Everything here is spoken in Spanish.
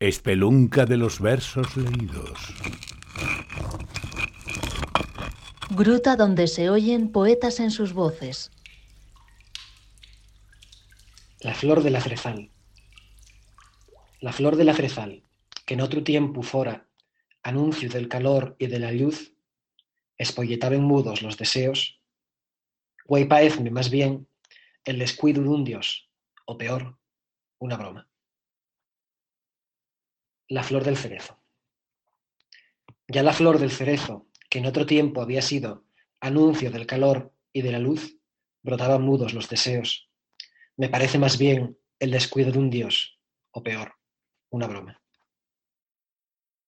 Espelunca de los versos leídos. Gruta donde se oyen poetas en sus voces. La flor de la frezal. La flor de la frezal, que en otro tiempo fora anuncio del calor y de la luz, espolletaba en mudos los deseos, güey paezme más bien el descuido de un dios, o peor, una broma. La flor del cerezo. Ya la flor del cerezo, que en otro tiempo había sido anuncio del calor y de la luz, brotaban mudos los deseos. Me parece más bien el descuido de un dios, o peor, una broma.